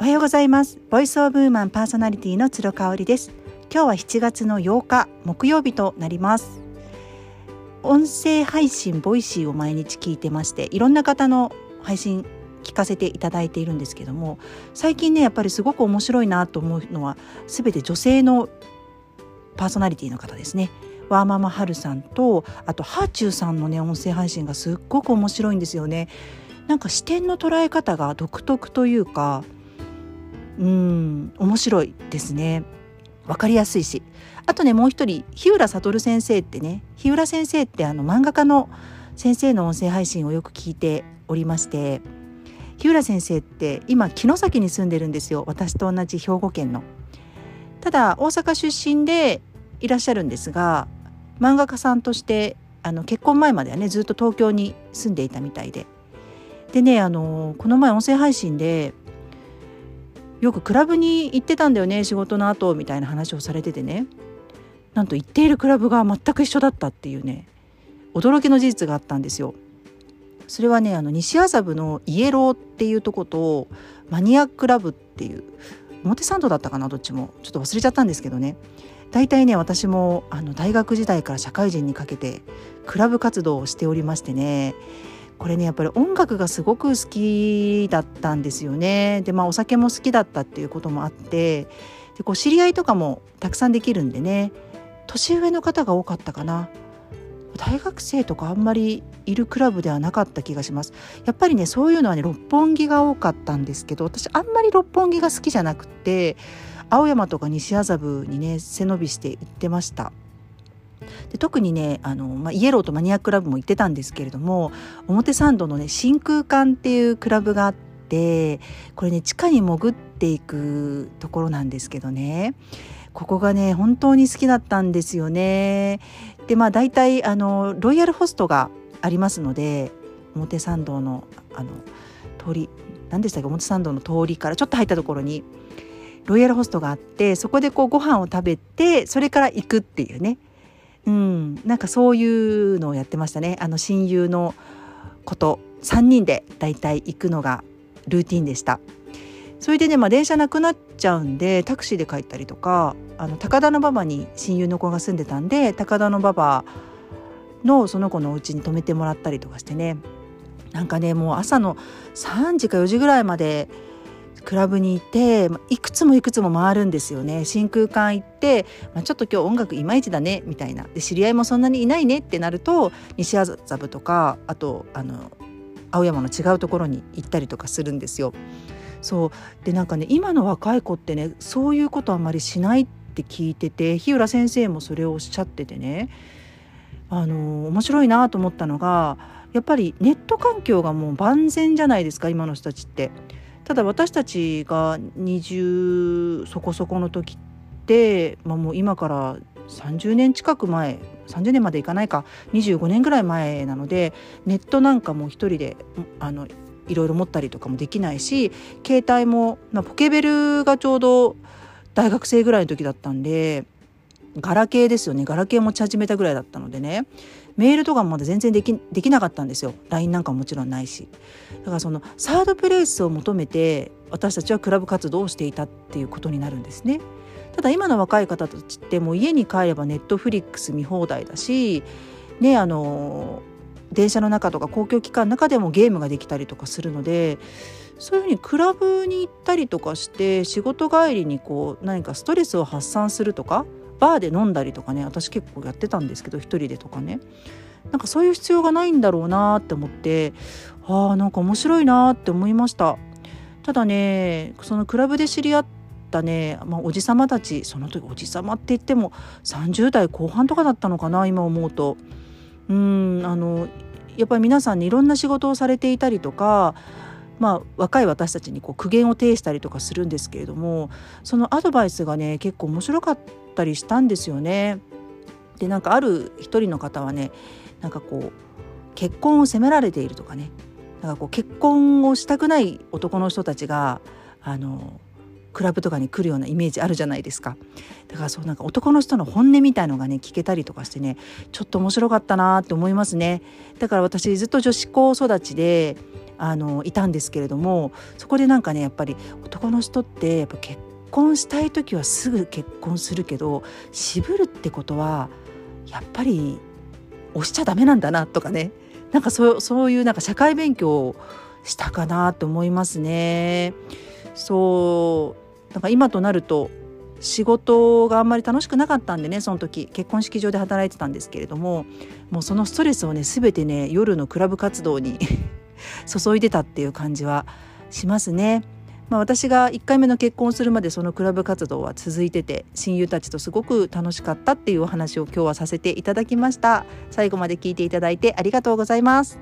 おはようございます。 Voice of Woman パーソナリティの鶴香織です。今日は7月の8日木曜日となります。音声配信 Voicy を毎日聞いてましていろんな方の配信聞かせていただいているんですけども最近ねやっぱりすごく面白いなと思うのは全て女性のパーソナリティの方ですね。ワーママハルさんとあとはあちゅうさんのね音声配信がすっごく面白いんですよね。なんか視点の捉え方が独特というかうん面白いですね。分かりやすいし。あとねもう一人日浦悟先生ってね日浦先生ってあの漫画家の先生の音声配信をよく聞いておりまして日浦先生って今城崎に住んでるんですよ。私と同じ兵庫県の。ただ大阪出身でいらっしゃるんですが漫画家さんとしてあの結婚前まではねずっと東京に住んでいたみたいで。でねあのこの前音声配信でよくクラブに行ってたんだよね仕事の後みたいな話をされててね。なんと行っているクラブが全く一緒だったっていうね驚きの事実があったんですよ。それはねあの西麻布のイエローっていうとことマニアクラブっていう表参道だったかなどっちも。ちょっと忘れちゃったんですけどね。大体ね私もあの大学時代から社会人にかけてクラブ活動をしておりましてね。これねやっぱり音楽がすごく好きだったんですよね。でまあお酒も好きだったっていうこともあってでこう知り合いとかもたくさんできるんでね年上の方が多かったかな。大学生とかあんまりいるクラブではなかった気がしますやっぱりねそういうのはね六本木が多かったんですけど私あんまり六本木が好きじゃなくて青山とか西麻布にね背伸びして行ってましたで特にねあの、まあ、イエローとマニアックラブも行ってたんですけれども表参道のね真空管っていうクラブがあってこれね地下に潜っていくところなんですけどねここがね本当に好きだったんですよね。でまあ大体あのロイヤルホストがありますので表参道のあの通り何でしたっけ表参道の通りからちょっと入ったところにロイヤルホストがあってそこでこうご飯を食べてそれから行くっていうねうん、なんかそういうのをやってましたね。あの親友のこと。3人でだいたい行くのがルーティンでした。それでね、まあ、電車なくなっちゃうんでタクシーで帰ったりとかあの高田馬場に親友の子が住んでたんで高田馬場のその子のお家に泊めてもらったりとかしてね。なんかねもう朝の3時か4時ぐらいまでクラブに行っていくつもいくつも回るんですよね真空管行って、まあ、ちょっと今日音楽いまいちだねみたいなで知り合いもそんなにいないねってなると西麻布とかあとあの青山の違うところに行ったりとかするんですよ。そうでなんかね今の若い子ってねそういうことあんまりしないって聞いてて日浦先生もそれをおっしゃっててねあの面白いなと思ったのがやっぱりネット環境がもう万全じゃないですか今の人たちって。ただ私たちが20そこそこの時って、まあ、もう今から30年近く前30年までいかないか25年ぐらい前なのでネットなんかも一人であのいろいろ持ったりとかもできないし携帯も、まあ、ポケベルがちょうど大学生ぐらいの時だったんでガラケーですよね。ガラケー持ち始めたぐらいだったのでね。メールとかもまだ全然できできなかったんですよ。LINE なんかももちろんないし。だからそのサードプレイスを求めて私たちはクラブ活動をしていたっていうことになるんですね。ただ今の若い方たちってもう家に帰ればネットフリックス見放題だしねあの電車の中とか公共機関の中でもゲームができたりとかするのでそういうふうにクラブに行ったりとかして仕事帰りにこう何かストレスを発散するとかバーで飲んだりとかね私結構やってたんですけど一人でとかね。なんかそういう必要がないんだろうなって思ってあーなんか面白いなって思いました。ただねそのクラブで知り合ったね、まあ、おじさまたちその時おじさまって言っても30代後半とかだったのかな今思うと。うんあのやっぱり皆さんにいろんな仕事をされていたりとかまあ、若い私たちにこう苦言を呈したりとかするんですけれどもそのアドバイスがね結構面白かったりしたんですよね。でなんかある一人の方はねなんかこう結婚を責められているとかねなんかこう結婚をしたくない男の人たちがあのクラブとかに来るようなイメージあるじゃないですかだからそうなんか男の人の本音みたいのがね聞けたりとかしてねちょっと面白かったなって思いますねだから私ずっと女子校育ちであのいたんですけれどもそこでなんかねやっぱり男の人ってやっぱ結婚したい時はすぐ結婚するけど渋るってことはやっぱり押しちゃダメなんだなとかねなんかそうそういうなんか社会勉強をしたかなと思いますね。そうなんか今となると仕事があんまり楽しくなかったんでねその時結婚式場で働いてたんですけれどももうそのストレスをね全てね夜のクラブ活動に注いでたっていう感じはしますね。まあ、私が1回目の結婚するまでそのクラブ活動は続いてて親友たちとすごく楽しかったっていうお話を今日はさせていただきました最後まで聞いていただいてありがとうございます